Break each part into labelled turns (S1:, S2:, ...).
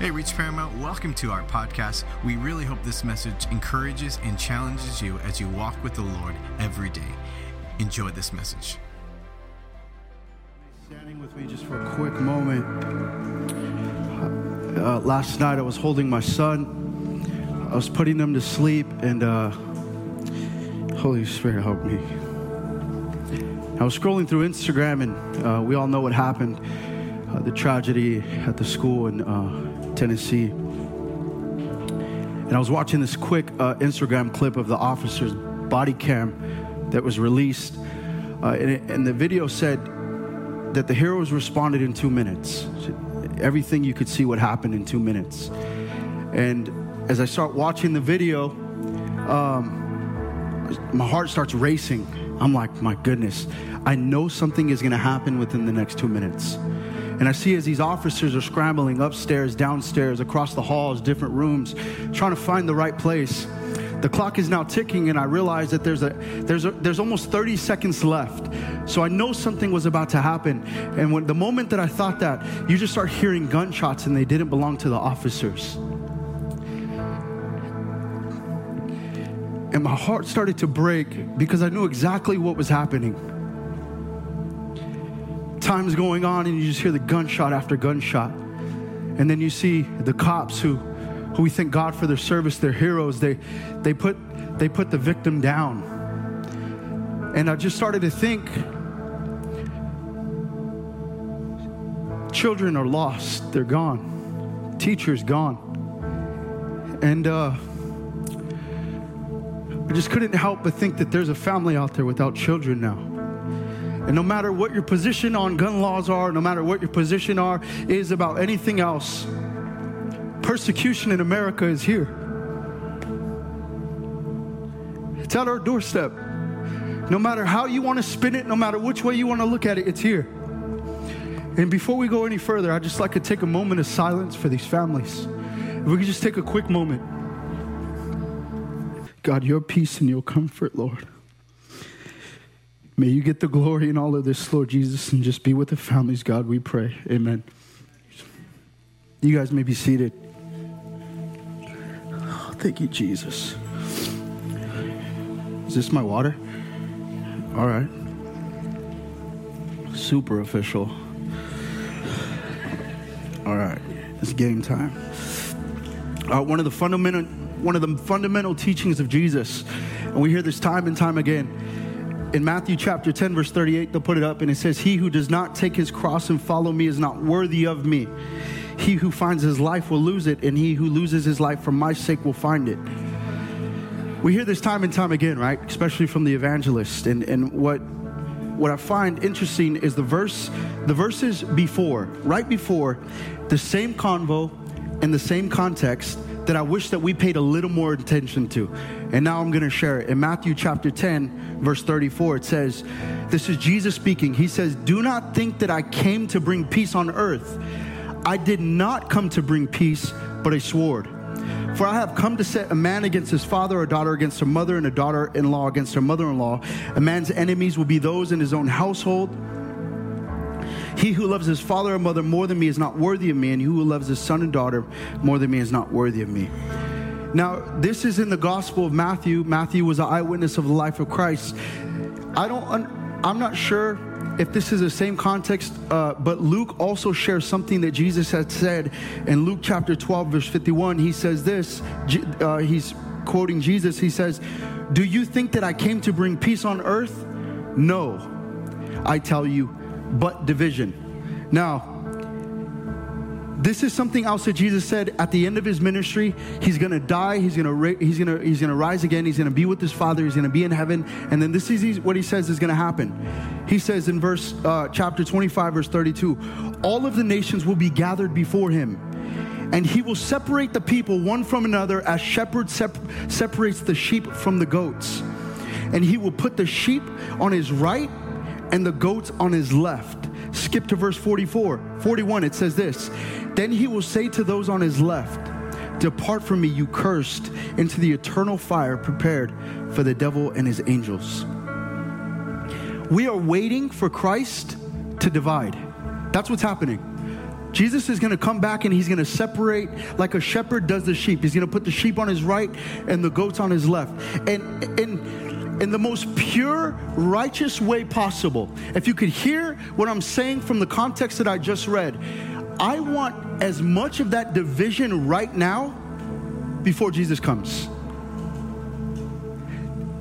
S1: Hey, Reach Paramount, welcome to our podcast. We really hope this message encourages and challenges you as you walk with the Lord every day. Enjoy this message.
S2: Standing with me just for a quick moment. Uh, last night I was holding my son. I was putting him to sleep, and uh, Holy Spirit help me. I was scrolling through Instagram, and uh, we all know what happened uh, the tragedy at the school in uh, Tennessee. And I was watching this quick uh, Instagram clip of the officer's body cam that was released. Uh, and, it, and the video said that the heroes responded in two minutes. Everything you could see what happened in two minutes. And as I start watching the video, um, my heart starts racing. I'm like, my goodness, I know something is going to happen within the next two minutes. And I see as these officers are scrambling upstairs, downstairs, across the halls, different rooms, trying to find the right place. The clock is now ticking, and I realize that there's a there's a, there's almost 30 seconds left. So I know something was about to happen. And when the moment that I thought that, you just start hearing gunshots, and they didn't belong to the officers. And my heart started to break because I knew exactly what was happening time's going on and you just hear the gunshot after gunshot. And then you see the cops who, who we thank God for their service, they're heroes. They, they, put, they put the victim down. And I just started to think children are lost, they're gone, teachers gone. And uh, I just couldn't help but think that there's a family out there without children now. And no matter what your position on gun laws are, no matter what your position are is about anything else, persecution in America is here. It's at our doorstep. No matter how you want to spin it, no matter which way you want to look at it, it's here. And before we go any further, I'd just like to take a moment of silence for these families. If we could just take a quick moment. God, your peace and your comfort, Lord. May you get the glory in all of this, Lord Jesus, and just be with the families, God, we pray. Amen. You guys may be seated. Oh, thank you, Jesus. Is this my water? All right. Super official. All right, it's game time. Uh, one of the fundamental one of the fundamental teachings of Jesus, and we hear this time and time again in Matthew chapter 10, verse 38, they'll put it up and it says, He who does not take his cross and follow me is not worthy of me. He who finds his life will lose it, and he who loses his life for my sake will find it. We hear this time and time again, right? Especially from the evangelist. And, and what, what I find interesting is the verse, the verses before, right before, the same convo in the same context that I wish that we paid a little more attention to. And now I'm going to share it. In Matthew chapter 10, verse 34, it says, This is Jesus speaking. He says, Do not think that I came to bring peace on earth. I did not come to bring peace, but a sword. For I have come to set a man against his father, a daughter against her mother, and a daughter in law against her mother in law. A man's enemies will be those in his own household. He who loves his father or mother more than me is not worthy of me, and he who loves his son and daughter more than me is not worthy of me. Now, this is in the Gospel of Matthew. Matthew was an eyewitness of the life of Christ. I don't, I'm not sure if this is the same context, uh, but Luke also shares something that Jesus had said in Luke chapter 12, verse 51. He says this, uh, he's quoting Jesus. He says, Do you think that I came to bring peace on earth? No, I tell you, but division. Now, this is something else that Jesus said at the end of his ministry. He's going to die. He's going to he's going to he's going to rise again. He's going to be with his Father. He's going to be in heaven. And then this is what he says is going to happen. He says in verse uh, chapter 25, verse 32, all of the nations will be gathered before him, and he will separate the people one from another as shepherd sep- separates the sheep from the goats. And he will put the sheep on his right and the goats on his left. Skip to verse 44, 41. It says this Then he will say to those on his left, Depart from me, you cursed, into the eternal fire prepared for the devil and his angels. We are waiting for Christ to divide. That's what's happening. Jesus is going to come back and he's going to separate like a shepherd does the sheep. He's going to put the sheep on his right and the goats on his left. And, and in the most pure, righteous way possible. If you could hear what I'm saying from the context that I just read, I want as much of that division right now before Jesus comes.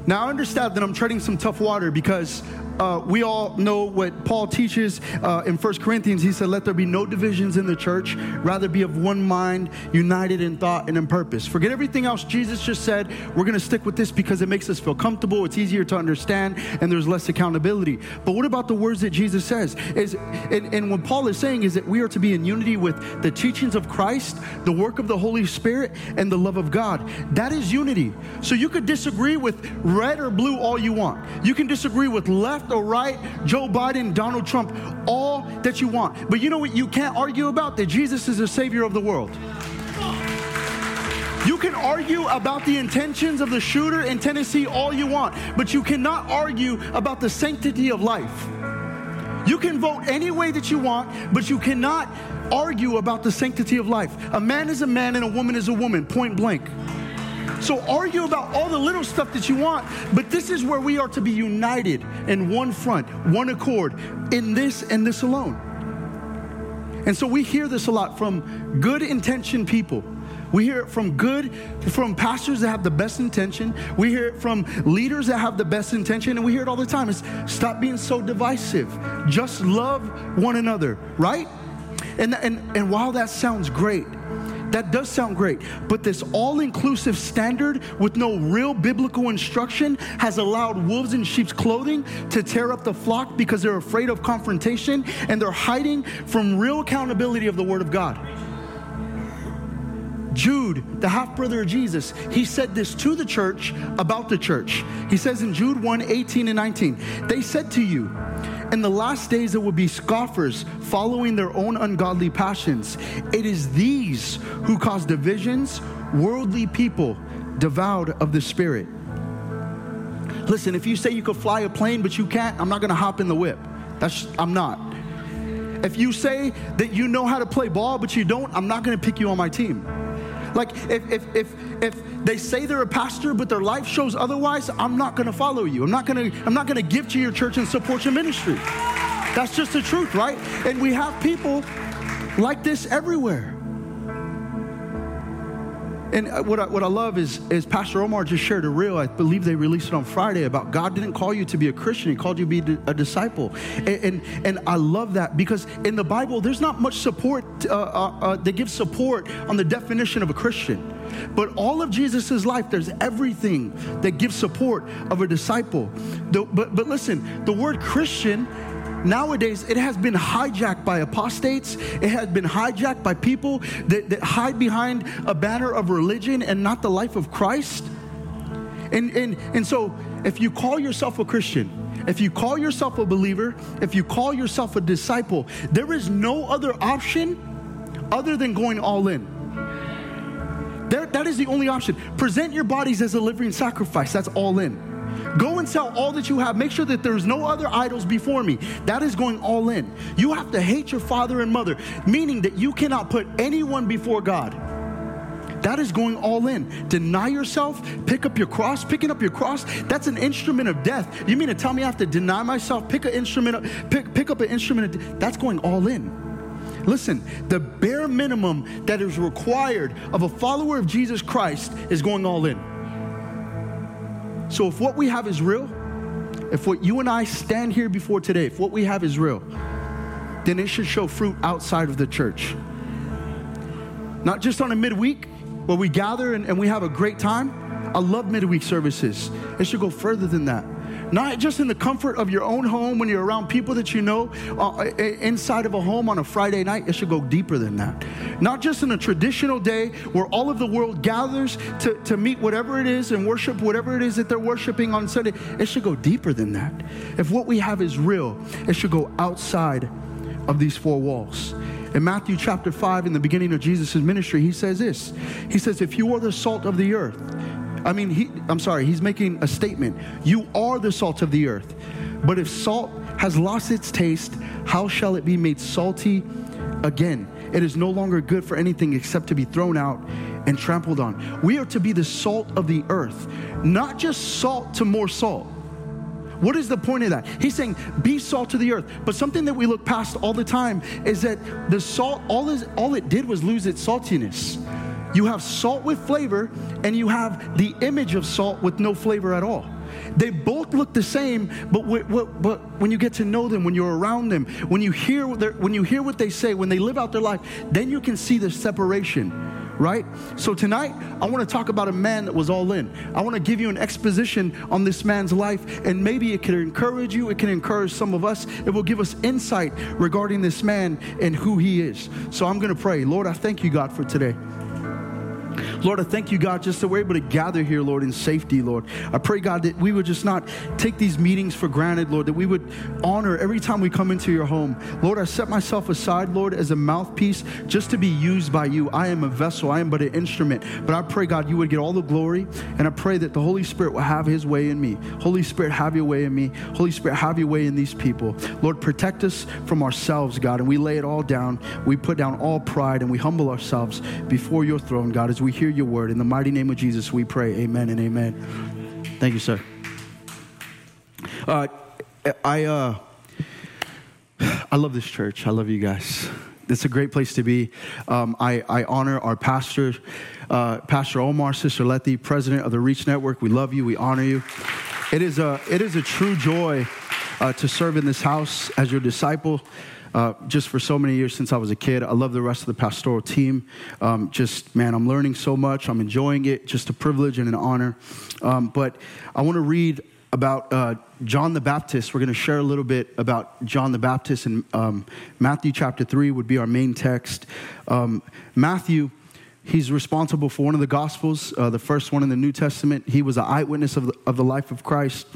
S2: Now, I understand that I'm treading some tough water because uh, we all know what Paul teaches uh, in 1 Corinthians. He said, Let there be no divisions in the church, rather be of one mind, united in thought and in purpose. Forget everything else Jesus just said. We're going to stick with this because it makes us feel comfortable, it's easier to understand, and there's less accountability. But what about the words that Jesus says? Is and, and what Paul is saying is that we are to be in unity with the teachings of Christ, the work of the Holy Spirit, and the love of God. That is unity. So you could disagree with red or blue all you want. You can disagree with left or right, Joe Biden, Donald Trump, all that you want. But you know what you can't argue about? That Jesus is the Savior of the world. You can argue about the intentions of the shooter in Tennessee all you want, but you cannot argue about the sanctity of life. You can vote any way that you want, but you cannot argue about the sanctity of life. A man is a man and a woman is a woman, point blank. So argue about all the little stuff that you want, but this is where we are to be united in one front, one accord, in this and this alone. And so we hear this a lot from good intention people. We hear it from good, from pastors that have the best intention. We hear it from leaders that have the best intention, and we hear it all the time. It's stop being so divisive. Just love one another, right? And, and, and while that sounds great, that does sound great, but this all inclusive standard with no real biblical instruction has allowed wolves in sheep's clothing to tear up the flock because they're afraid of confrontation and they're hiding from real accountability of the Word of God. Jude, the half brother of Jesus, he said this to the church about the church. He says in Jude 1 18 and 19, they said to you, in the last days, there will be scoffers following their own ungodly passions. It is these who cause divisions, worldly people devoured of the Spirit. Listen, if you say you could fly a plane but you can't, I'm not gonna hop in the whip. That's I'm not. If you say that you know how to play ball but you don't, I'm not gonna pick you on my team. Like if if if if they say they're a pastor but their life shows otherwise, I'm not going to follow you. I'm not going to I'm not going to give to your church and support your ministry. That's just the truth, right? And we have people like this everywhere. And what I, what I love is, is Pastor Omar just shared a reel. I believe they released it on Friday about God didn't call you to be a Christian, He called you to be a disciple. And, and, and I love that because in the Bible, there's not much support uh, uh, uh, that gives support on the definition of a Christian. But all of Jesus' life, there's everything that gives support of a disciple. The, but, but listen, the word Christian nowadays it has been hijacked by apostates it has been hijacked by people that, that, hide behind a banner of religion and not the life of christ and, and, and so if you call yourself a christian if you call yourself a believer if you call yourself a disciple there is no other option other than going all in there, that is the only option. Present your bodies as a living sacrifice. That's all in. Go and sell all that you have. Make sure that there's no other idols before me. That is going all in. You have to hate your father and mother, meaning that you cannot put anyone before God. That is going all in. Deny yourself, pick up your cross. Picking up your cross, that's an instrument of death. You mean to tell me I have to deny myself, pick an instrument up, pick, pick up an instrument of, that's going all in. Listen, the bare minimum that is required of a follower of Jesus Christ is going all in. So if what we have is real, if what you and I stand here before today, if what we have is real, then it should show fruit outside of the church. Not just on a midweek where we gather and, and we have a great time. I love midweek services. It should go further than that. Not just in the comfort of your own home when you're around people that you know uh, inside of a home on a Friday night. It should go deeper than that. Not just in a traditional day where all of the world gathers to, to meet whatever it is and worship whatever it is that they're worshiping on Sunday. It should go deeper than that. If what we have is real, it should go outside of these four walls. In Matthew chapter 5, in the beginning of Jesus' ministry, he says this He says, If you are the salt of the earth, I mean, he, I'm sorry, he's making a statement. You are the salt of the earth. But if salt has lost its taste, how shall it be made salty again? it is no longer good for anything except to be thrown out and trampled on. We are to be the salt of the earth, not just salt to more salt. What is the point of that? He's saying, be salt to the earth. But something that we look past all the time is that the salt, all, is, all it did was lose its saltiness. You have salt with flavor, and you have the image of salt with no flavor at all. They both look the same, but, but when you get to know them, when you're around them, when you hear when you hear what they say, when they live out their life, then you can see the separation right? So tonight, I want to talk about a man that was all in. I want to give you an exposition on this man's life, and maybe it can encourage you, it can encourage some of us, it will give us insight regarding this man and who he is. So I'm going to pray. Lord, I thank you, God, for today. Lord, I thank you, God, just that we're able to gather here, Lord, in safety, Lord. I pray, God, that we would just not take these meetings for granted, Lord, that we would honor every time we come into your home. Lord, I set myself aside, Lord, as a mouthpiece just to be used by you. I am a vessel, I am but an instrument. But I pray, God, you would get all the glory, and I pray that the Holy Spirit will have his way in me. Holy Spirit, have your way in me. Holy Spirit, have your way in these people. Lord, protect us from ourselves, God, and we lay it all down. We put down all pride and we humble ourselves before your throne, God, as we hear hear your word. In the mighty name of Jesus, we pray. Amen and amen. Thank you, sir. Uh, I, uh, I love this church. I love you guys. It's a great place to be. Um, I, I, honor our pastor, uh, Pastor Omar, Sister Letty, president of the Reach Network. We love you. We honor you. It is a, it is a true joy uh, to serve in this house as your disciple uh, just for so many years since I was a kid. I love the rest of the pastoral team. Um, just, man, I'm learning so much. I'm enjoying it. Just a privilege and an honor. Um, but I want to read about uh, John the Baptist. We're going to share a little bit about John the Baptist, and um, Matthew chapter 3 would be our main text. Um, Matthew. He's responsible for one of the Gospels, uh, the first one in the New Testament. He was an eyewitness of the, of the life of Christ.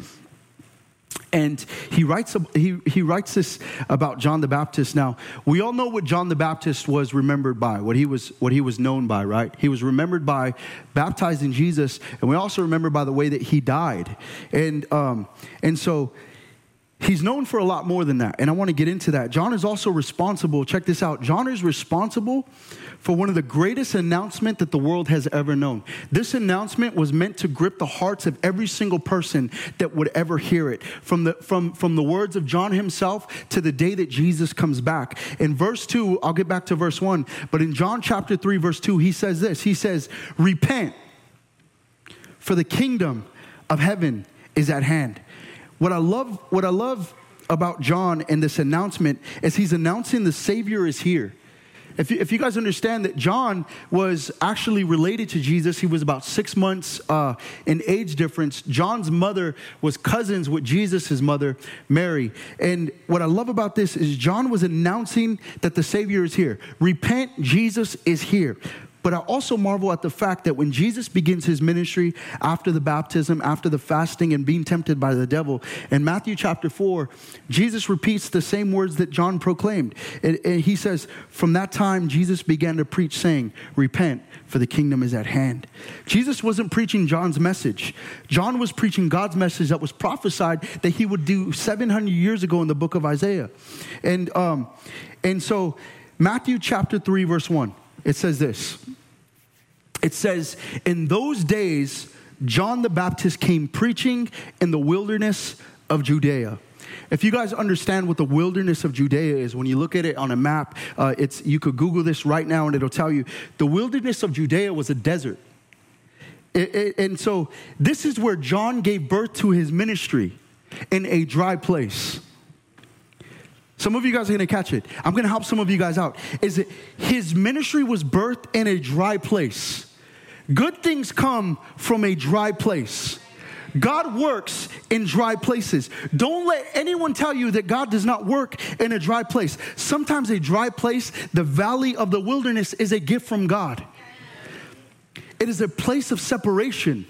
S2: And he writes, he, he writes this about John the Baptist. Now, we all know what John the Baptist was remembered by, what he was, what he was known by, right? He was remembered by baptizing Jesus, and we also remember by the way that he died. And, um, and so he's known for a lot more than that. And I want to get into that. John is also responsible, check this out. John is responsible for one of the greatest announcement that the world has ever known. This announcement was meant to grip the hearts of every single person that would ever hear it. From the, from, from the words of John himself to the day that Jesus comes back. In verse 2, I'll get back to verse 1, but in John chapter 3, verse 2, he says this He says, Repent, for the kingdom of heaven is at hand. What I love, what I love about John and this announcement is he's announcing the Savior is here. If you, if you guys understand that John was actually related to Jesus, he was about six months uh, in age difference. John's mother was cousins with Jesus' mother, Mary. And what I love about this is John was announcing that the Savior is here. Repent, Jesus is here. But I also marvel at the fact that when Jesus begins his ministry after the baptism, after the fasting, and being tempted by the devil, in Matthew chapter 4, Jesus repeats the same words that John proclaimed. And, and he says, From that time, Jesus began to preach, saying, Repent, for the kingdom is at hand. Jesus wasn't preaching John's message. John was preaching God's message that was prophesied that he would do 700 years ago in the book of Isaiah. And, um, and so, Matthew chapter 3, verse 1 it says this it says, In those days, John the Baptist came preaching in the wilderness of Judea. If you guys understand what the wilderness of Judea is, when you look at it on a map, uh, it's, you could Google this right now and it'll tell you the wilderness of Judea was a desert. It, it, and so this is where John gave birth to his ministry in a dry place. Some of you guys are gonna catch it. I'm gonna help some of you guys out. Is it his ministry was birthed in a dry place? Good things come from a dry place. God works in dry places. Don't let anyone tell you that God does not work in a dry place. Sometimes a dry place, the valley of the wilderness, is a gift from God. It is a place of separation.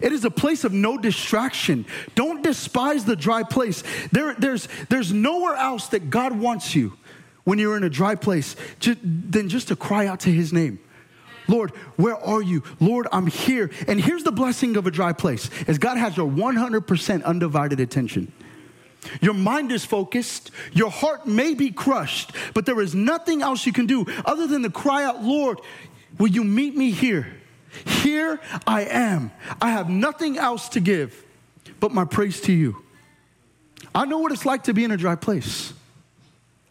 S2: It is a place of no distraction. Don't despise the dry place. There, there's, there's nowhere else that God wants you when you're in a dry place to, than just to cry out to his name. Lord, where are you? Lord, I'm here. And here's the blessing of a dry place is God has your 100% undivided attention. Your mind is focused. Your heart may be crushed, but there is nothing else you can do other than to cry out, Lord, will you meet me here? Here I am. I have nothing else to give but my praise to you. I know what it's like to be in a dry place.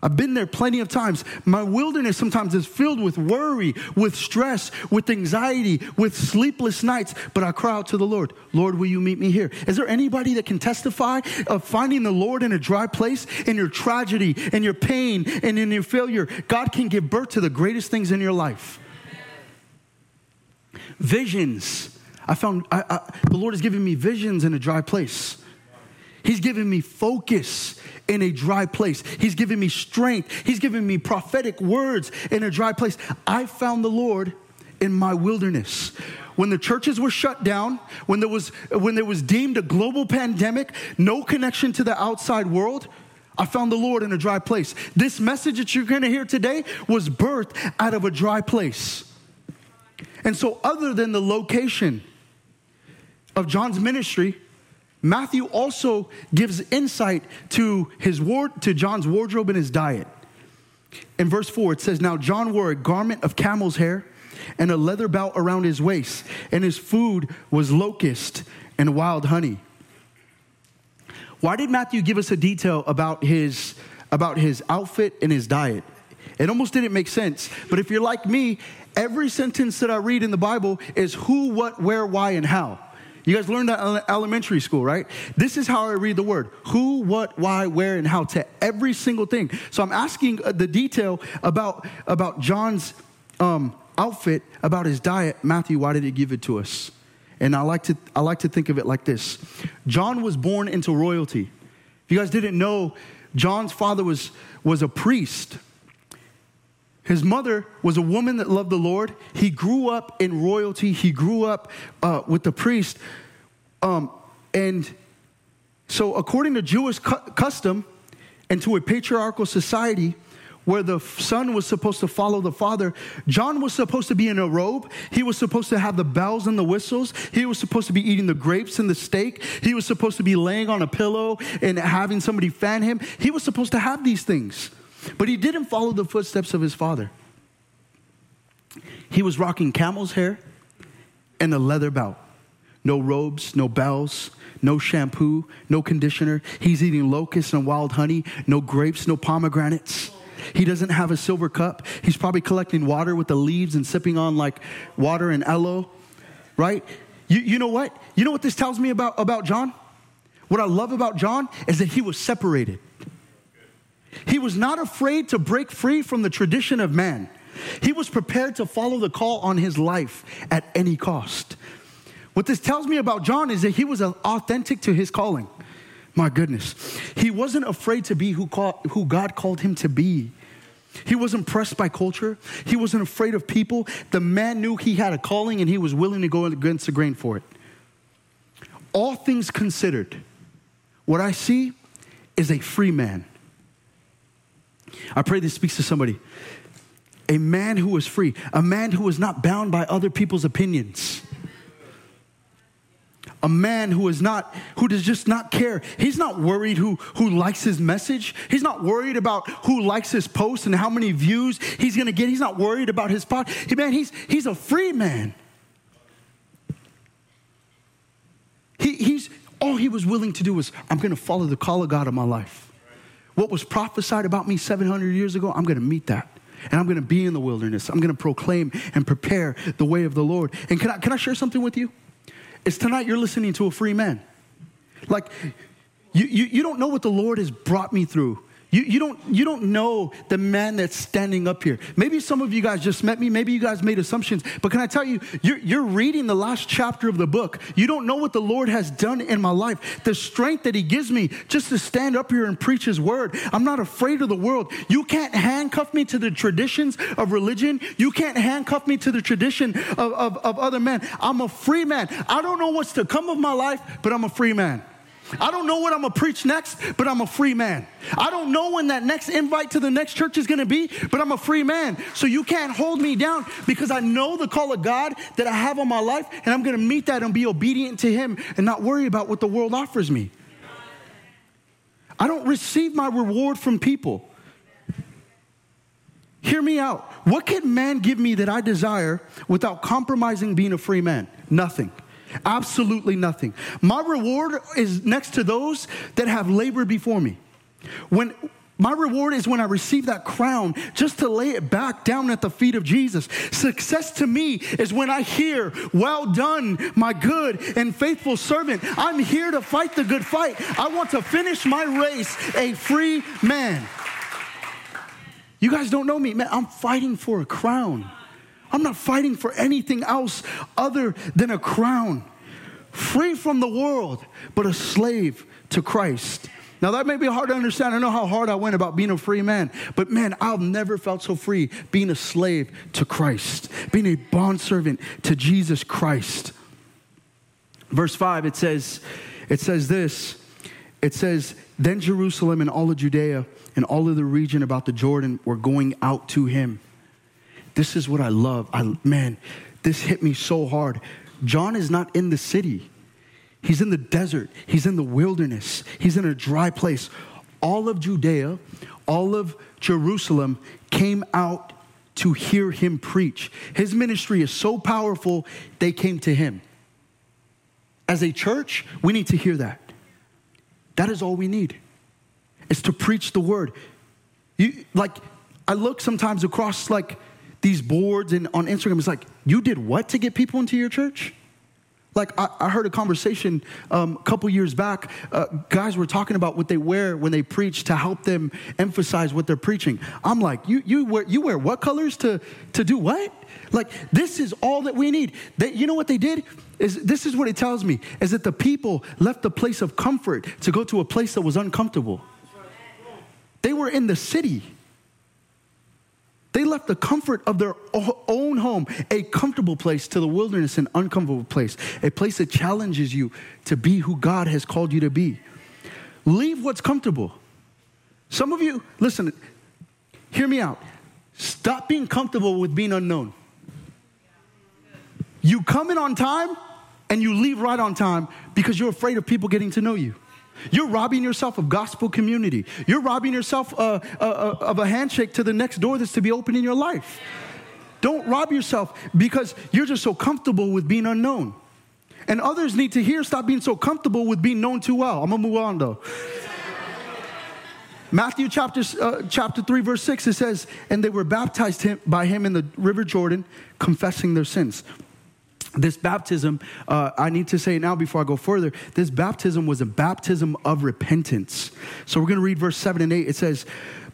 S2: I've been there plenty of times. My wilderness sometimes is filled with worry, with stress, with anxiety, with sleepless nights, but I cry out to the Lord, Lord, will you meet me here? Is there anybody that can testify of finding the Lord in a dry place, in your tragedy, in your pain, and in your failure? God can give birth to the greatest things in your life. Visions. I found I, I, the Lord has given me visions in a dry place. He's given me focus in a dry place. He's given me strength. He's given me prophetic words in a dry place. I found the Lord in my wilderness. When the churches were shut down, when there was when there was deemed a global pandemic, no connection to the outside world, I found the Lord in a dry place. This message that you're going to hear today was birthed out of a dry place. And so other than the location of John's ministry, Matthew also gives insight to his ward, to John's wardrobe and his diet. In verse 4, it says, Now John wore a garment of camel's hair and a leather belt around his waist, and his food was locust and wild honey. Why did Matthew give us a detail about his, about his outfit and his diet? It almost didn't make sense. But if you're like me, every sentence that I read in the Bible is who, what, where, why, and how. You guys learned that in elementary school, right? This is how I read the word who, what, why, where, and how to every single thing. So I'm asking uh, the detail about, about John's um, outfit, about his diet. Matthew, why did he give it to us? And I like, to, I like to think of it like this John was born into royalty. If you guys didn't know, John's father was, was a priest. His mother was a woman that loved the Lord. He grew up in royalty. He grew up uh, with the priest. Um, and so, according to Jewish cu- custom and to a patriarchal society where the son was supposed to follow the father, John was supposed to be in a robe. He was supposed to have the bells and the whistles. He was supposed to be eating the grapes and the steak. He was supposed to be laying on a pillow and having somebody fan him. He was supposed to have these things. But he didn't follow the footsteps of his father. He was rocking camel's hair and a leather belt. No robes, no bells, no shampoo, no conditioner. He's eating locusts and wild honey, no grapes, no pomegranates. He doesn't have a silver cup. He's probably collecting water with the leaves and sipping on like water and aloe, right? You, you know what? You know what this tells me about, about John? What I love about John is that he was separated. He was not afraid to break free from the tradition of man. He was prepared to follow the call on his life at any cost. What this tells me about John is that he was authentic to his calling. My goodness. He wasn't afraid to be who, call, who God called him to be. He wasn't pressed by culture. He wasn't afraid of people. The man knew he had a calling and he was willing to go against the grain for it. All things considered, what I see is a free man. I pray this speaks to somebody. A man who is free, a man who is not bound by other people's opinions. A man who is not, who does just not care. He's not worried who, who likes his message. He's not worried about who likes his post and how many views he's gonna get. He's not worried about his pot. Hey, man, he's, he's a free man. He, he's, all he was willing to do was, I'm gonna follow the call of God in my life. What was prophesied about me 700 years ago, I'm going to meet that. And I'm going to be in the wilderness. I'm going to proclaim and prepare the way of the Lord. And can I, can I share something with you? It's tonight you're listening to a free man. Like, you, you, you don't know what the Lord has brought me through. You, you, don't, you don't know the man that's standing up here. Maybe some of you guys just met me. Maybe you guys made assumptions. But can I tell you, you're, you're reading the last chapter of the book. You don't know what the Lord has done in my life. The strength that He gives me just to stand up here and preach His word. I'm not afraid of the world. You can't handcuff me to the traditions of religion. You can't handcuff me to the tradition of, of, of other men. I'm a free man. I don't know what's to come of my life, but I'm a free man. I don't know what I'm gonna preach next, but I'm a free man. I don't know when that next invite to the next church is gonna be, but I'm a free man. So you can't hold me down because I know the call of God that I have on my life, and I'm gonna meet that and be obedient to Him and not worry about what the world offers me. I don't receive my reward from people. Hear me out. What can man give me that I desire without compromising being a free man? Nothing. Absolutely nothing. My reward is next to those that have labored before me. When my reward is when I receive that crown just to lay it back down at the feet of Jesus. Success to me is when I hear, Well done, my good and faithful servant. I'm here to fight the good fight. I want to finish my race a free man. You guys don't know me, man. I'm fighting for a crown. I'm not fighting for anything else other than a crown. Free from the world, but a slave to Christ. Now, that may be hard to understand. I know how hard I went about being a free man, but man, I've never felt so free being a slave to Christ, being a bondservant to Jesus Christ. Verse 5, it says, it says this. It says, Then Jerusalem and all of Judea and all of the region about the Jordan were going out to him. This is what I love. I, man, this hit me so hard. John is not in the city. He's in the desert, he's in the wilderness, he's in a dry place. All of Judea, all of Jerusalem came out to hear him preach. His ministry is so powerful, they came to him. As a church, we need to hear that. That is all we need, is to preach the word. You, like, I look sometimes across like these boards and on Instagram, it's like, you did what to get people into your church? Like I, I heard a conversation um, a couple years back. Uh, guys were talking about what they wear when they preach to help them emphasize what they're preaching. I'm like, you you wear you wear what colors to to do what? Like this is all that we need. They, you know what they did? Is this is what it tells me is that the people left the place of comfort to go to a place that was uncomfortable. They were in the city. They left the comfort of their own home, a comfortable place, to the wilderness, an uncomfortable place, a place that challenges you to be who God has called you to be. Leave what's comfortable. Some of you, listen, hear me out. Stop being comfortable with being unknown. You come in on time and you leave right on time because you're afraid of people getting to know you. You're robbing yourself of gospel community. You're robbing yourself uh, uh, uh, of a handshake to the next door that's to be open in your life. Don't rob yourself because you're just so comfortable with being unknown. And others need to hear stop being so comfortable with being known too well. I'm gonna move on though. Matthew chapter, uh, chapter 3, verse 6, it says, And they were baptized him, by him in the river Jordan, confessing their sins this baptism, uh, I need to say now before I go further, this baptism was a baptism of repentance. So we're going to read verse 7 and 8. It says,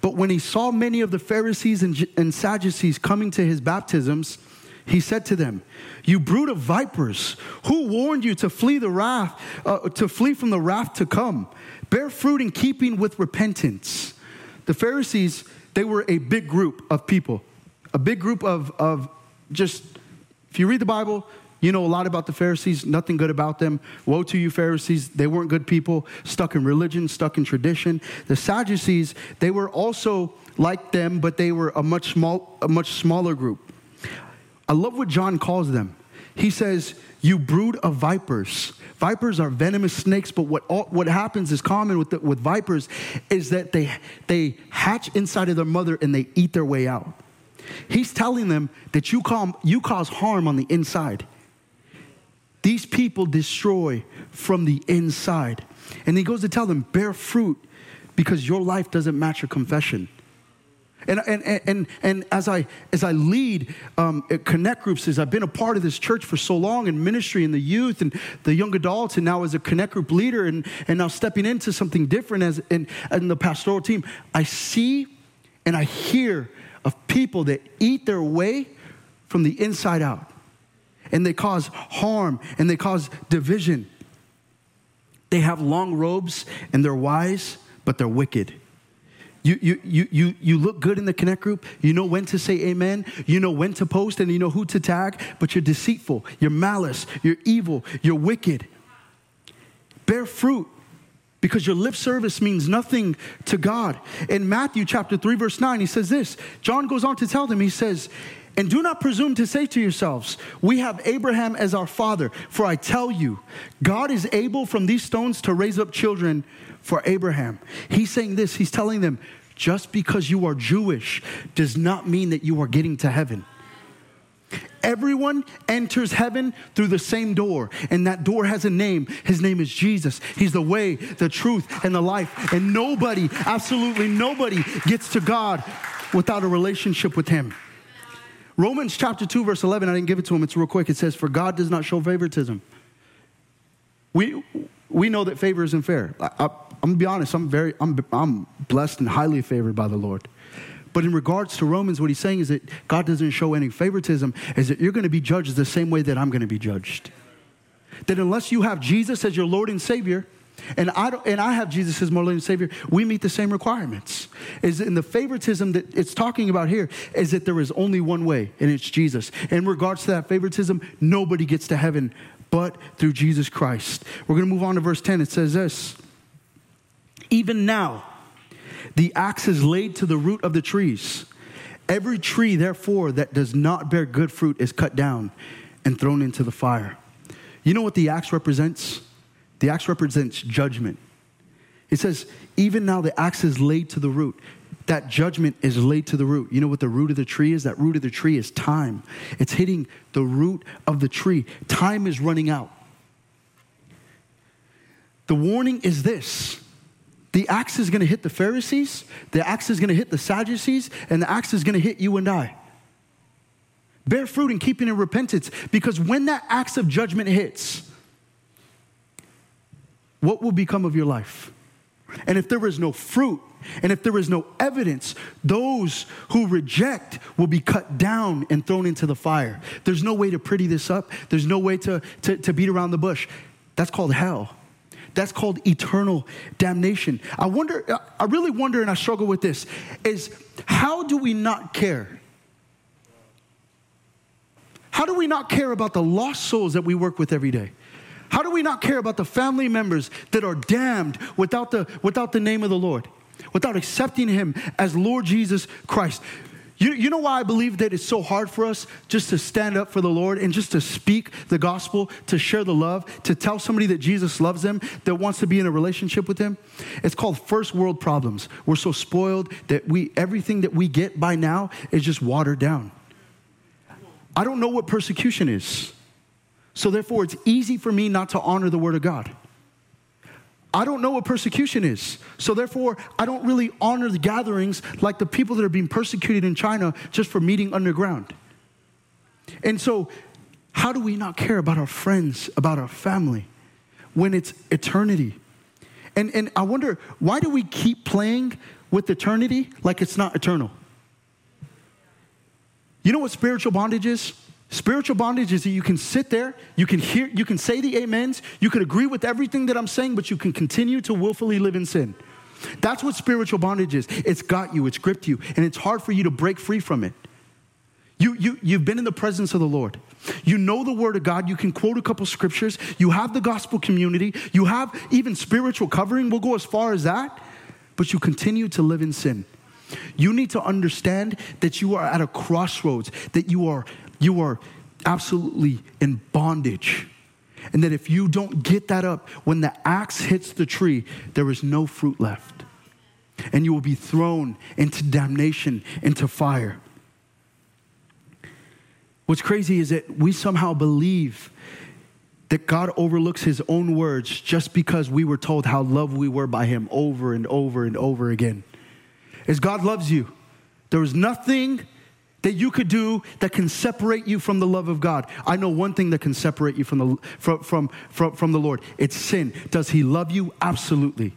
S2: But when he saw many of the Pharisees and, and Sadducees coming to his baptisms, he said to them, You brood of vipers, who warned you to flee the wrath, uh, to flee from the wrath to come? Bear fruit in keeping with repentance. The Pharisees, they were a big group of people, a big group of, of just, if you read the Bible, you know a lot about the Pharisees, nothing good about them. Woe to you, Pharisees. They weren't good people, stuck in religion, stuck in tradition. The Sadducees, they were also like them, but they were a much, small, a much smaller group. I love what John calls them. He says, You brood of vipers. Vipers are venomous snakes, but what, all, what happens is common with, the, with vipers is that they, they hatch inside of their mother and they eat their way out. He's telling them that you, call, you cause harm on the inside. These people destroy from the inside. And he goes to tell them, bear fruit because your life doesn't match your confession. And, and, and, and as, I, as I lead um, connect groups, as I've been a part of this church for so long in ministry and the youth and the young adults, and now as a connect group leader, and, and now stepping into something different as in, in the pastoral team, I see and I hear of people that eat their way from the inside out and they cause harm and they cause division. They have long robes and they're wise, but they're wicked. You, you, you, you, you look good in the connect group. You know when to say amen. You know when to post and you know who to tag, but you're deceitful, you're malice, you're evil, you're wicked. Bear fruit because your lip service means nothing to God. In Matthew chapter 3, verse 9, he says this. John goes on to tell them, he says, and do not presume to say to yourselves, We have Abraham as our father. For I tell you, God is able from these stones to raise up children for Abraham. He's saying this, he's telling them, just because you are Jewish does not mean that you are getting to heaven. Everyone enters heaven through the same door, and that door has a name. His name is Jesus. He's the way, the truth, and the life. And nobody, absolutely nobody, gets to God without a relationship with Him. Romans chapter 2, verse 11, I didn't give it to him, it's real quick. It says, For God does not show favoritism. We, we know that favor isn't fair. I, I, I'm gonna be honest, I'm very, I'm, I'm blessed and highly favored by the Lord. But in regards to Romans, what he's saying is that God doesn't show any favoritism, is that you're to be judged the same way that I'm to be judged. That unless you have Jesus as your Lord and Savior, and I, and I have Jesus as my Lord and Savior, we meet the same requirements. Is in the favoritism that it's talking about here is that there is only one way, and it's Jesus. In regards to that favoritism, nobody gets to heaven but through Jesus Christ. We're going to move on to verse 10. It says this Even now, the axe is laid to the root of the trees. Every tree, therefore, that does not bear good fruit is cut down and thrown into the fire. You know what the axe represents? The axe represents judgment. It says, even now the axe is laid to the root. That judgment is laid to the root. You know what the root of the tree is? That root of the tree is time. It's hitting the root of the tree. Time is running out. The warning is this the axe is going to hit the Pharisees, the axe is going to hit the Sadducees, and the axe is going to hit you and I. Bear fruit in keeping in repentance because when that axe of judgment hits, what will become of your life? And if there is no fruit, and if there is no evidence, those who reject will be cut down and thrown into the fire. There's no way to pretty this up, there's no way to, to, to beat around the bush. That's called hell. That's called eternal damnation. I wonder, I really wonder, and I struggle with this, is how do we not care? How do we not care about the lost souls that we work with every day? How do we not care about the family members that are damned without the, without the name of the Lord, without accepting Him as Lord Jesus Christ? You, you know why I believe that it's so hard for us just to stand up for the Lord and just to speak the gospel, to share the love, to tell somebody that Jesus loves them, that wants to be in a relationship with Him? It's called first world problems. We're so spoiled that we everything that we get by now is just watered down. I don't know what persecution is. So therefore, it's easy for me not to honor the word of God. I don't know what persecution is. So therefore, I don't really honor the gatherings like the people that are being persecuted in China just for meeting underground. And so, how do we not care about our friends, about our family, when it's eternity? And, and I wonder, why do we keep playing with eternity like it's not eternal? You know what spiritual bondage is? Spiritual bondage is that you can sit there, you can hear, you can say the amens, you can agree with everything that I'm saying, but you can continue to willfully live in sin. That's what spiritual bondage is. It's got you, it's gripped you, and it's hard for you to break free from it. You, you, you've been in the presence of the Lord. You know the Word of God. You can quote a couple scriptures. You have the gospel community. You have even spiritual covering. We'll go as far as that. But you continue to live in sin. You need to understand that you are at a crossroads, that you are you are absolutely in bondage. And that if you don't get that up, when the axe hits the tree, there is no fruit left. And you will be thrown into damnation, into fire. What's crazy is that we somehow believe that God overlooks his own words just because we were told how loved we were by him over and over and over again. As God loves you, there is nothing that you could do that can separate you from the love of God. I know one thing that can separate you from the, from, from, from, from the Lord it's sin. Does He love you? Absolutely.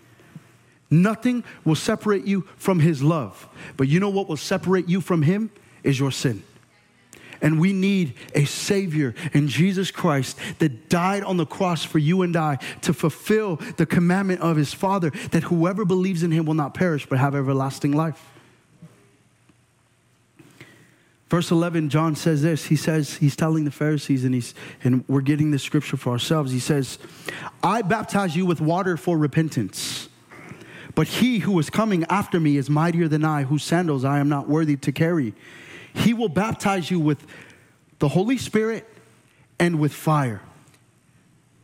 S2: Nothing will separate you from His love. But you know what will separate you from Him? Is your sin. And we need a Savior in Jesus Christ that died on the cross for you and I to fulfill the commandment of His Father that whoever believes in Him will not perish but have everlasting life. Verse 11, John says this. He says, he's telling the Pharisees, and, he's, and we're getting this scripture for ourselves. He says, I baptize you with water for repentance. But he who is coming after me is mightier than I, whose sandals I am not worthy to carry. He will baptize you with the Holy Spirit and with fire.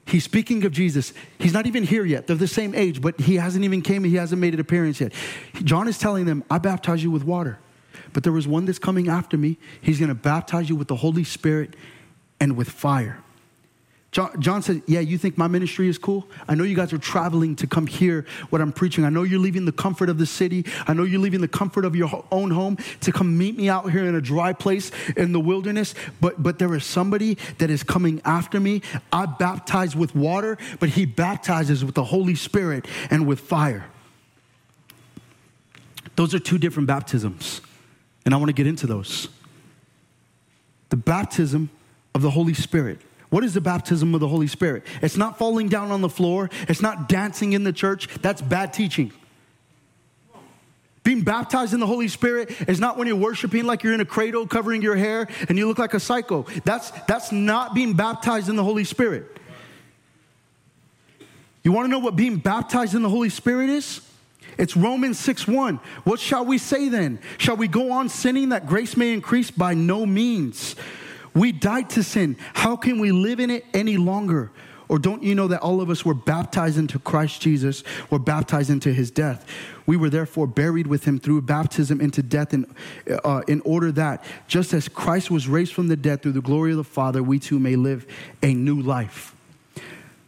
S2: He's speaking of Jesus. He's not even here yet. They're the same age, but he hasn't even came. He hasn't made an appearance yet. John is telling them, I baptize you with water, but there was one that's coming after me. He's going to baptize you with the Holy Spirit and with fire. John, John said, Yeah, you think my ministry is cool? I know you guys are traveling to come hear what I'm preaching. I know you're leaving the comfort of the city. I know you're leaving the comfort of your own home to come meet me out here in a dry place in the wilderness. But, but there is somebody that is coming after me. I baptize with water, but he baptizes with the Holy Spirit and with fire. Those are two different baptisms. And I want to get into those. The baptism of the Holy Spirit what is the baptism of the Holy Spirit? It's not falling down on the floor, it's not dancing in the church. That's bad teaching. Being baptized in the Holy Spirit is not when you're worshiping like you're in a cradle covering your hair and you look like a psycho. That's, that's not being baptized in the Holy Spirit. You want to know what being baptized in the Holy Spirit is? It's Romans 6 1. What shall we say then? Shall we go on sinning that grace may increase? By no means. We died to sin. How can we live in it any longer? Or don't you know that all of us were baptized into Christ Jesus, were baptized into his death? We were therefore buried with him through baptism into death, in, uh, in order that, just as Christ was raised from the dead through the glory of the Father, we too may live a new life.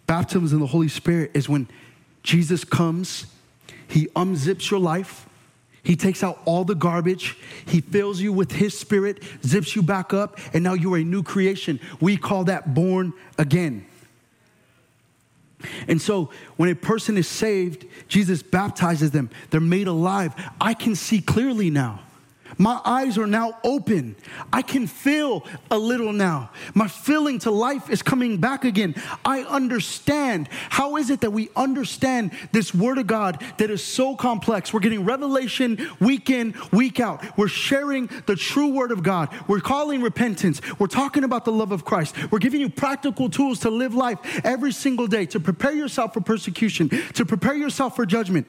S2: Baptism in the Holy Spirit is when Jesus comes, he unzips your life, he takes out all the garbage. He fills you with His Spirit, zips you back up, and now you're a new creation. We call that born again. And so when a person is saved, Jesus baptizes them. They're made alive. I can see clearly now. My eyes are now open. I can feel a little now. My feeling to life is coming back again. I understand. How is it that we understand this word of God that is so complex? We're getting revelation week in, week out. We're sharing the true word of God. We're calling repentance. We're talking about the love of Christ. We're giving you practical tools to live life every single day, to prepare yourself for persecution, to prepare yourself for judgment.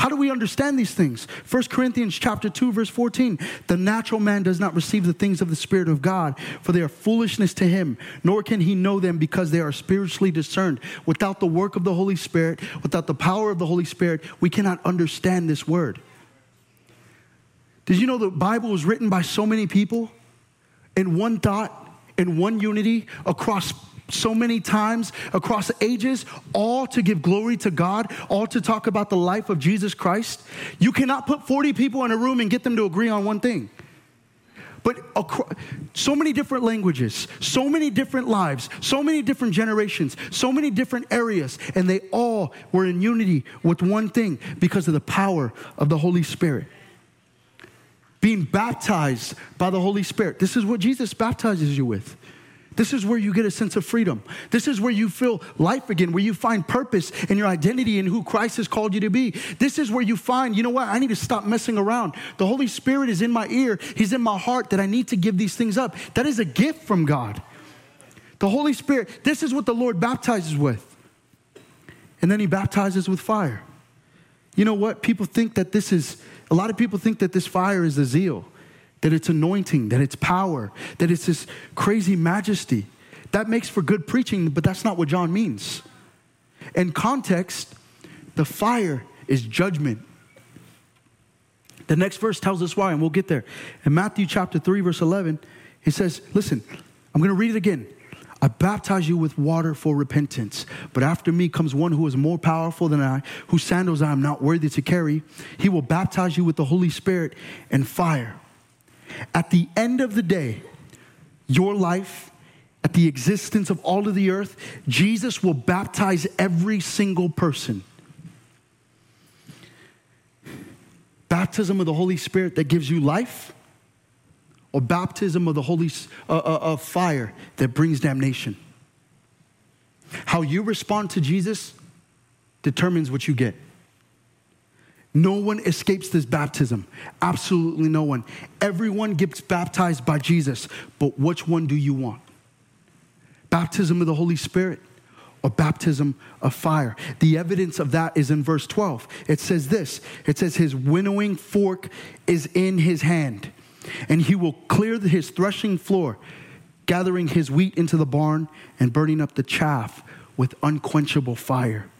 S2: How do we understand these things? 1 Corinthians chapter 2 verse 14. The natural man does not receive the things of the spirit of God, for they are foolishness to him, nor can he know them because they are spiritually discerned. Without the work of the Holy Spirit, without the power of the Holy Spirit, we cannot understand this word. Did you know the Bible was written by so many people in one thought, in one unity across so many times across ages, all to give glory to God, all to talk about the life of Jesus Christ. You cannot put 40 people in a room and get them to agree on one thing. But so many different languages, so many different lives, so many different generations, so many different areas, and they all were in unity with one thing because of the power of the Holy Spirit. Being baptized by the Holy Spirit. This is what Jesus baptizes you with. This is where you get a sense of freedom. This is where you feel life again, where you find purpose in your identity and who Christ has called you to be. This is where you find, you know what, I need to stop messing around. The Holy Spirit is in my ear, He's in my heart that I need to give these things up. That is a gift from God. The Holy Spirit, this is what the Lord baptizes with. And then He baptizes with fire. You know what? People think that this is, a lot of people think that this fire is the zeal that it's anointing, that it's power, that it's this crazy majesty. That makes for good preaching, but that's not what John means. In context, the fire is judgment. The next verse tells us why, and we'll get there. In Matthew chapter 3, verse 11, he says, Listen, I'm going to read it again. I baptize you with water for repentance, but after me comes one who is more powerful than I, whose sandals I am not worthy to carry. He will baptize you with the Holy Spirit and fire. At the end of the day, your life, at the existence of all of the earth, Jesus will baptize every single person. Baptism of the Holy Spirit that gives you life, or baptism of the Holy uh, uh, of fire that brings damnation. How you respond to Jesus determines what you get. No one escapes this baptism. Absolutely no one. Everyone gets baptized by Jesus, but which one do you want? Baptism of the Holy Spirit or baptism of fire? The evidence of that is in verse 12. It says this it says, His winnowing fork is in his hand, and he will clear his threshing floor, gathering his wheat into the barn and burning up the chaff with unquenchable fire.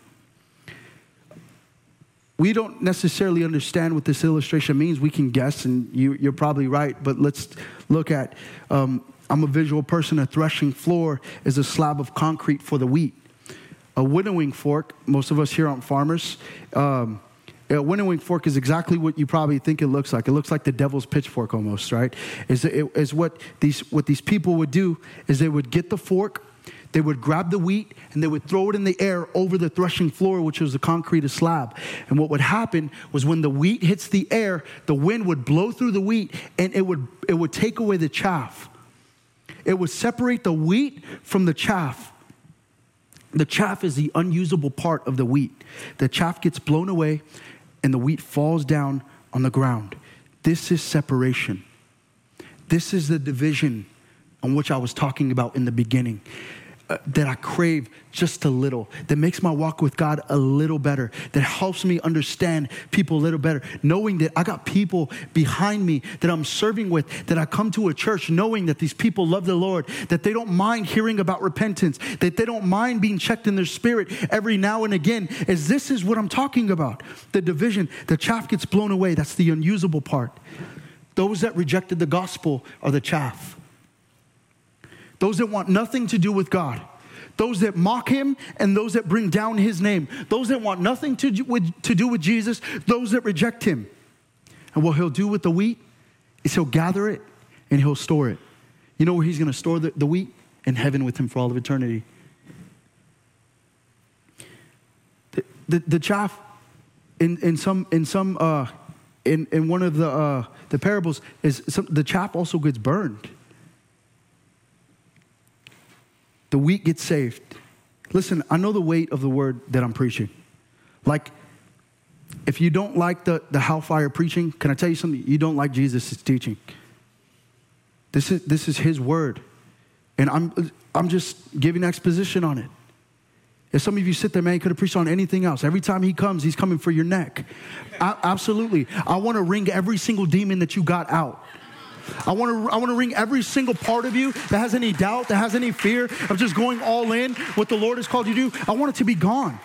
S2: We don't necessarily understand what this illustration means. We can guess, and you, are probably right, but let's look at um, I'm a visual person. A threshing floor is a slab of concrete for the wheat. A winnowing fork, most of us here aren't farmers. Um, a winnowing fork is exactly what you probably think it looks like. It looks like the devil's pitchfork almost, right? Is, it, is what, these, what these people would do is they would get the fork, they would grab the wheat, and they would throw it in the air over the threshing floor, which was a concrete slab. And what would happen was when the wheat hits the air, the wind would blow through the wheat and it would, it would take away the chaff. It would separate the wheat from the chaff. The chaff is the unusable part of the wheat. The chaff gets blown away and the wheat falls down on the ground. This is separation. This is the division on which I was talking about in the beginning. Uh, that I crave just a little, that makes my walk with God a little better, that helps me understand people a little better, knowing that I got people behind me that I'm serving with, that I come to a church knowing that these people love the Lord, that they don't mind hearing about repentance, that they don't mind being checked in their spirit every now and again, as this is what I'm talking about. The division, the chaff gets blown away, that's the unusable part. Those that rejected the gospel are the chaff those that want nothing to do with God, those that mock him, and those that bring down his name, those that want nothing to do with, to do with Jesus, those that reject him. And what he'll do with the wheat is he'll gather it and he'll store it. You know where he's going to store the, the wheat? In heaven with him for all of eternity. The, the, the chaff in, in some, in some, uh, in, in one of the, uh, the parables is some, the chaff also gets burned. The wheat gets saved. Listen, I know the weight of the word that I'm preaching. Like, if you don't like the, the hellfire preaching, can I tell you something? You don't like Jesus' teaching. This is, this is his word. And I'm, I'm just giving exposition on it. If some of you sit there, man, could have preached on anything else. Every time he comes, he's coming for your neck. I, absolutely. I want to wring every single demon that you got out. I want to I want to wring every single part of you that has any doubt, that has any fear of just going all in what the Lord has called you to do. I want it to be gone.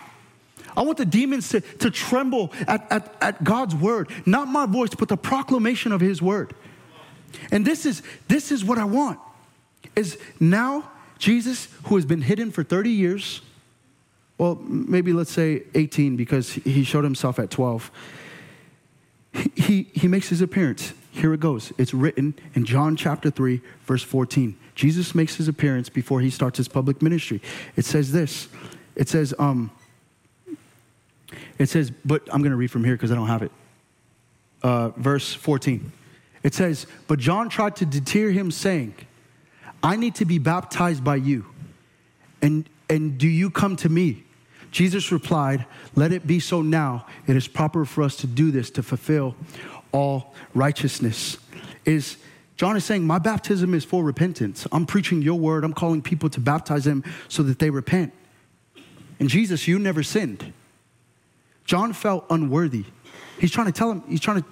S2: I want the demons to, to tremble at, at, at God's word, not my voice, but the proclamation of his word. And this is this is what I want. Is now Jesus, who has been hidden for 30 years, well, maybe let's say 18 because he showed himself at 12. He, he makes his appearance here it goes. It's written in John chapter 3, verse 14. Jesus makes his appearance before he starts his public ministry. It says this. It says, um, it says, but I'm going to read from here because I don't have it. Uh, verse 14. It says, But John tried to deter him, saying, I need to be baptized by you, and, and do you come to me? Jesus replied, Let it be so now. It is proper for us to do this to fulfill all righteousness. Is John is saying, My baptism is for repentance. I'm preaching your word. I'm calling people to baptize them so that they repent. And Jesus, you never sinned. John felt unworthy. He's trying to tell him, he's trying to,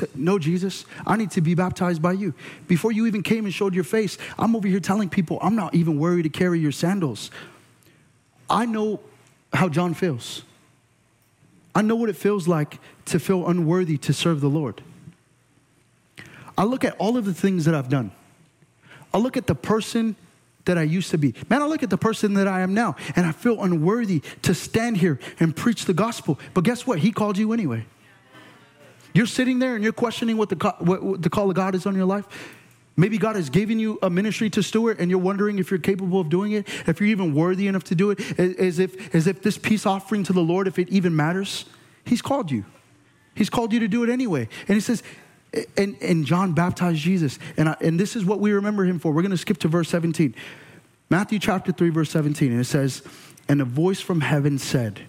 S2: to no, Jesus, I need to be baptized by you. Before you even came and showed your face, I'm over here telling people, I'm not even worried to carry your sandals. I know how John feels. I know what it feels like to feel unworthy to serve the Lord. I look at all of the things that I've done. I look at the person that I used to be. Man, I look at the person that I am now, and I feel unworthy to stand here and preach the gospel. But guess what? He called you anyway. You're sitting there and you're questioning what the, what, what the call of God is on your life. Maybe God has given you a ministry to steward and you're wondering if you're capable of doing it, if you're even worthy enough to do it, as if, as if this peace offering to the Lord, if it even matters. He's called you. He's called you to do it anyway. And he says, and, and John baptized Jesus. And, I, and this is what we remember him for. We're going to skip to verse 17. Matthew chapter 3, verse 17. And it says, And a voice from heaven said,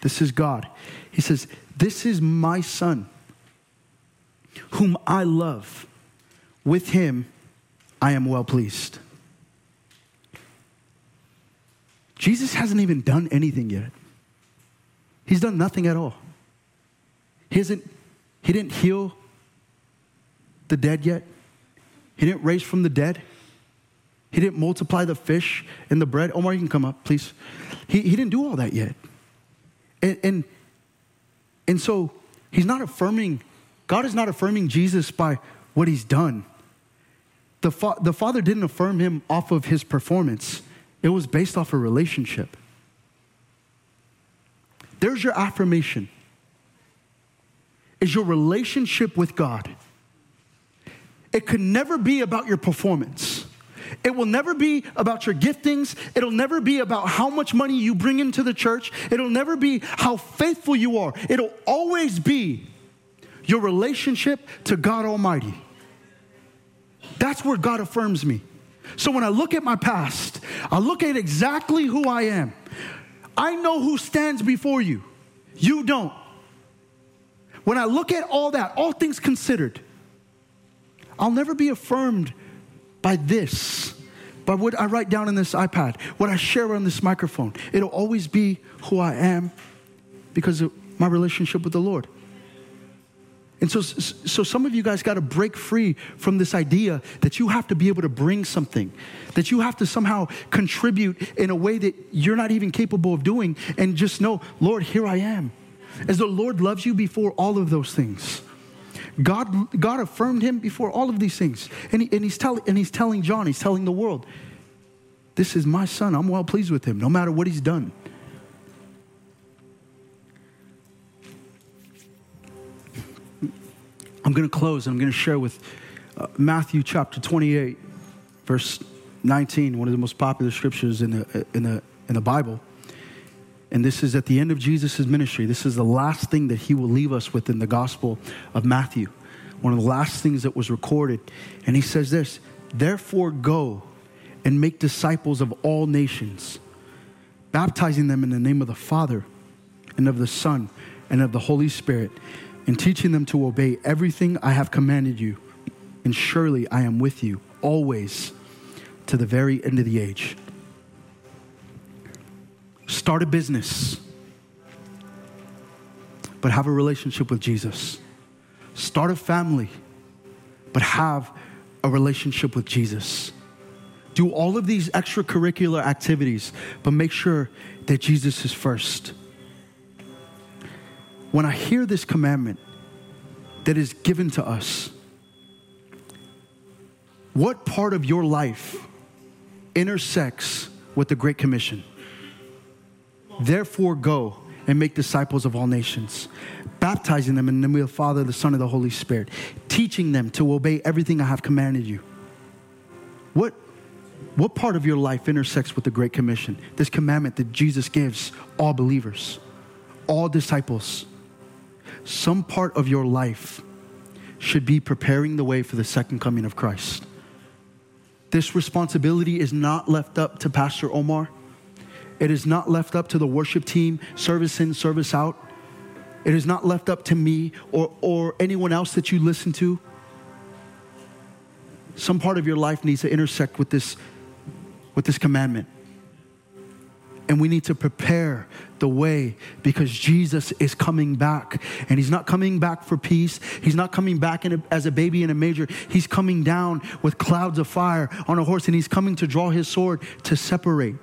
S2: This is God. He says, This is my son, whom I love. With him I am well pleased. Jesus hasn't even done anything yet. He's done nothing at all. He, hasn't, he didn't heal the dead yet. He didn't raise from the dead. He didn't multiply the fish and the bread. Omar, you can come up, please. He, he didn't do all that yet. And, and, and so he's not affirming, God is not affirming Jesus by what he's done. The, fa- the Father didn't affirm him off of his performance, it was based off a relationship. There's your affirmation. Is your relationship with God. It could never be about your performance. It will never be about your giftings. It'll never be about how much money you bring into the church. It'll never be how faithful you are. It'll always be your relationship to God Almighty. That's where God affirms me. So when I look at my past, I look at exactly who I am. I know who stands before you. You don't. When I look at all that, all things considered, I'll never be affirmed by this, by what I write down in this iPad, what I share on this microphone. It'll always be who I am because of my relationship with the Lord. And so, so some of you guys got to break free from this idea that you have to be able to bring something, that you have to somehow contribute in a way that you're not even capable of doing, and just know, Lord, here I am. As the Lord loves you before all of those things. God, God affirmed him before all of these things. And, he, and, he's tell, and he's telling John, he's telling the world, this is my son. I'm well pleased with him, no matter what he's done. I'm going to close I'm going to share with uh, Matthew chapter 28, verse 19, one of the most popular scriptures in the, in the, in the Bible. And this is at the end of Jesus' ministry. This is the last thing that he will leave us with in the Gospel of Matthew. One of the last things that was recorded. And he says this Therefore, go and make disciples of all nations, baptizing them in the name of the Father and of the Son and of the Holy Spirit and teaching them to obey everything I have commanded you. And surely I am with you always to the very end of the age. Start a business, but have a relationship with Jesus. Start a family, but have a relationship with Jesus. Do all of these extracurricular activities, but make sure that Jesus is first when I hear this commandment that is given to us, what part of your life intersects with the Great Commission? Therefore, go and make disciples of all nations, baptizing them in the name of the Father, the Son, and the Holy Spirit, teaching them to obey everything I have commanded you. What, what part of your life intersects with the Great Commission? This commandment that Jesus gives all believers, all disciples some part of your life should be preparing the way for the second coming of Christ. This responsibility is not left up to Pastor Omar. It is not left up to the worship team, service in, service out. It is not left up to me or, or anyone else that you listen to. Some part of your life needs to intersect with this, with this commandment. And we need to prepare the way because Jesus is coming back. And he's not coming back for peace. He's not coming back a, as a baby in a manger. He's coming down with clouds of fire on a horse and he's coming to draw his sword to separate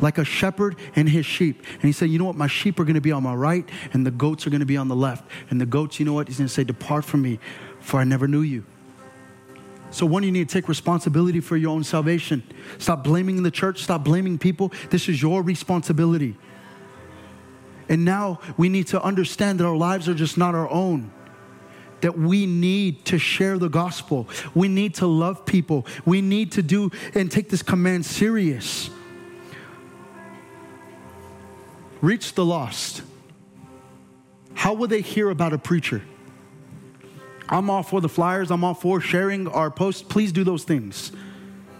S2: like a shepherd and his sheep. And he said, You know what? My sheep are going to be on my right, and the goats are going to be on the left. And the goats, you know what? He's going to say, Depart from me, for I never knew you. So, one, you need to take responsibility for your own salvation. Stop blaming the church, stop blaming people. This is your responsibility. And now we need to understand that our lives are just not our own. That we need to share the gospel. We need to love people. We need to do and take this command serious. Reach the lost. How will they hear about a preacher? I'm all for the flyers, I'm all for sharing our posts. Please do those things.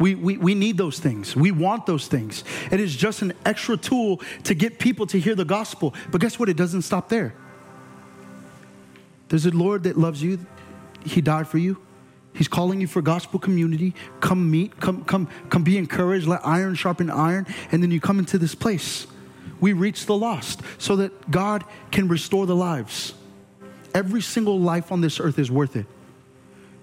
S2: We, we, we need those things. We want those things. It is just an extra tool to get people to hear the gospel. But guess what? It doesn't stop there. There's a Lord that loves you. He died for you. He's calling you for gospel community. Come meet, come, come, come be encouraged. Let iron sharpen iron. And then you come into this place. We reach the lost so that God can restore the lives. Every single life on this earth is worth it.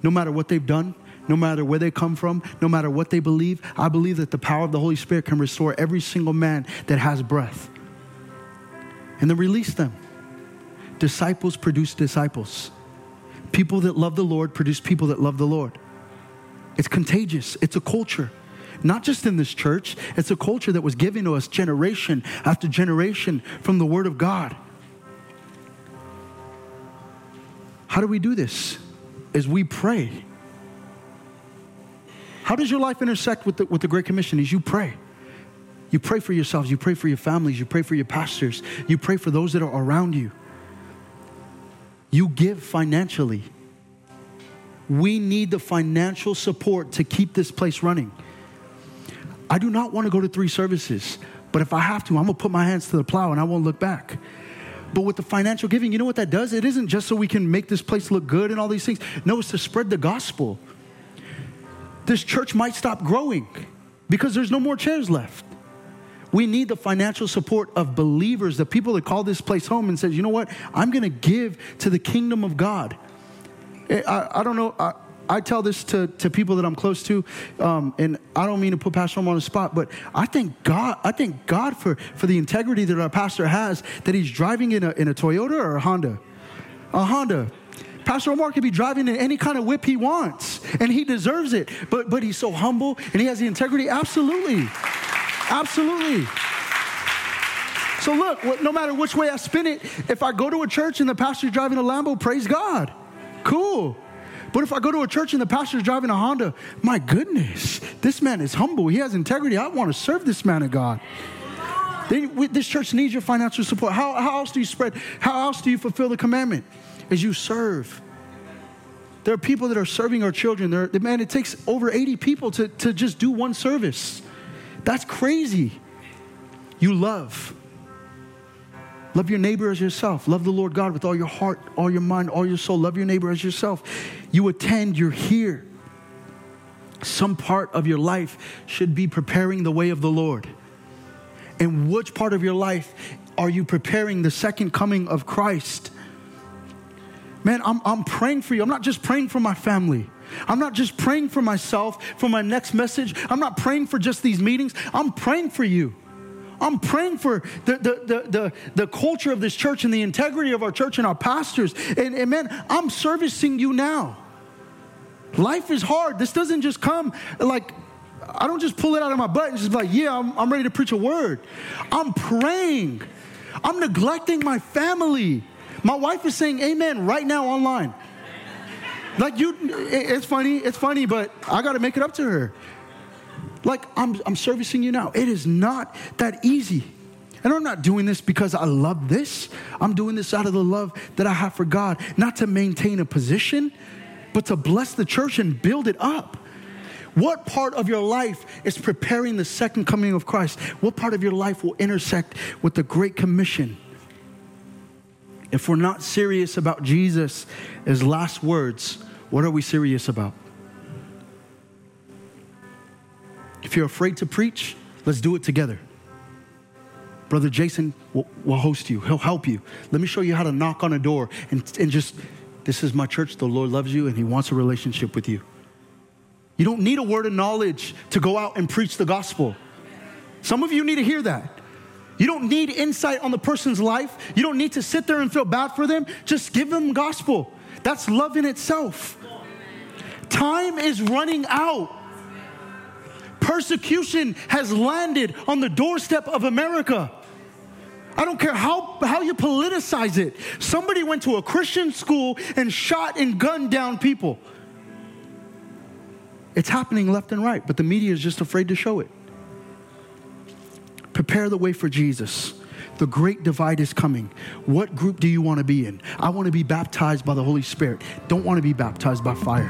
S2: No matter what they've done, no matter where they come from, no matter what they believe, I believe that the power of the Holy Spirit can restore every single man that has breath. And then release them. Disciples produce disciples. People that love the Lord produce people that love the Lord. It's contagious, it's a culture. Not just in this church, it's a culture that was given to us generation after generation from the Word of God. How do we do this? As we pray. How does your life intersect with the, with the Great Commission? As you pray. You pray for yourselves, you pray for your families, you pray for your pastors, you pray for those that are around you. You give financially. We need the financial support to keep this place running. I do not want to go to three services, but if I have to, I'm going to put my hands to the plow and I won't look back. But with the financial giving, you know what that does? It isn't just so we can make this place look good and all these things. No, it's to spread the gospel. This church might stop growing because there's no more chairs left. We need the financial support of believers, the people that call this place home and says, you know what? I'm going to give to the kingdom of God. Eh, I, I don't know. I, I tell this to, to people that I'm close to, um, and I don't mean to put Pastor Omar on the spot, but I thank God, I thank God for, for the integrity that our pastor has, that he's driving in a, in a Toyota or a Honda. A Honda. Pastor Omar could be driving in any kind of whip he wants, and he deserves it. But, but he's so humble and he has the integrity. Absolutely. Absolutely. So, look, no matter which way I spin it, if I go to a church and the pastor's driving a Lambo, praise God. Cool. But if I go to a church and the pastor's driving a Honda, my goodness, this man is humble. He has integrity. I want to serve this man of God. They, we, this church needs your financial support. How, how else do you spread? How else do you fulfill the commandment? As you serve. There are people that are serving our children. There, man, it takes over 80 people to, to just do one service. That's crazy. You love. Love your neighbor as yourself. Love the Lord God with all your heart, all your mind, all your soul. Love your neighbor as yourself. You attend, you're here. Some part of your life should be preparing the way of the Lord. And which part of your life are you preparing the second coming of Christ? Man, I'm, I'm praying for you. I'm not just praying for my family. I'm not just praying for myself, for my next message. I'm not praying for just these meetings. I'm praying for you. I'm praying for the, the, the, the, culture of this church and the integrity of our church and our pastors. And, and man, I'm servicing you now. Life is hard. This doesn't just come like, I don't just pull it out of my butt and just be like, yeah, I'm, I'm ready to preach a word. I'm praying. I'm neglecting my family. My wife is saying amen right now online. Like you, it's funny, it's funny, but I got to make it up to her. Like I'm, I'm servicing you now. It is not that easy. And I'm not doing this because I love this. I'm doing this out of the love that I have for God, not to maintain a position, but to bless the church and build it up. What part of your life is preparing the second coming of Christ? What part of your life will intersect with the Great Commission? If we're not serious about Jesus as last words, what are we serious about? If you're afraid to preach, let's do it together. Brother Jason will, will, host you, he'll help you. Let me show you how to knock on a door and, and just, this is my church. The Lord loves you and he wants a relationship with you. You don't need a word of knowledge to go out and preach the gospel. Some of you need to hear that. You don't need insight on the person's life. You don't need to sit there and feel bad for them. Just give them gospel. That's love in itself. Time is running out. Persecution has landed on the doorstep of America. I don't care how, how you politicize it. Somebody went to a Christian school and shot and gunned down people. It's happening left and right, but the media is just afraid to show it. Prepare the way for Jesus. The great divide is coming. What group do you want to be in? I want to be baptized by the Holy Spirit. Don't want to be baptized by fire.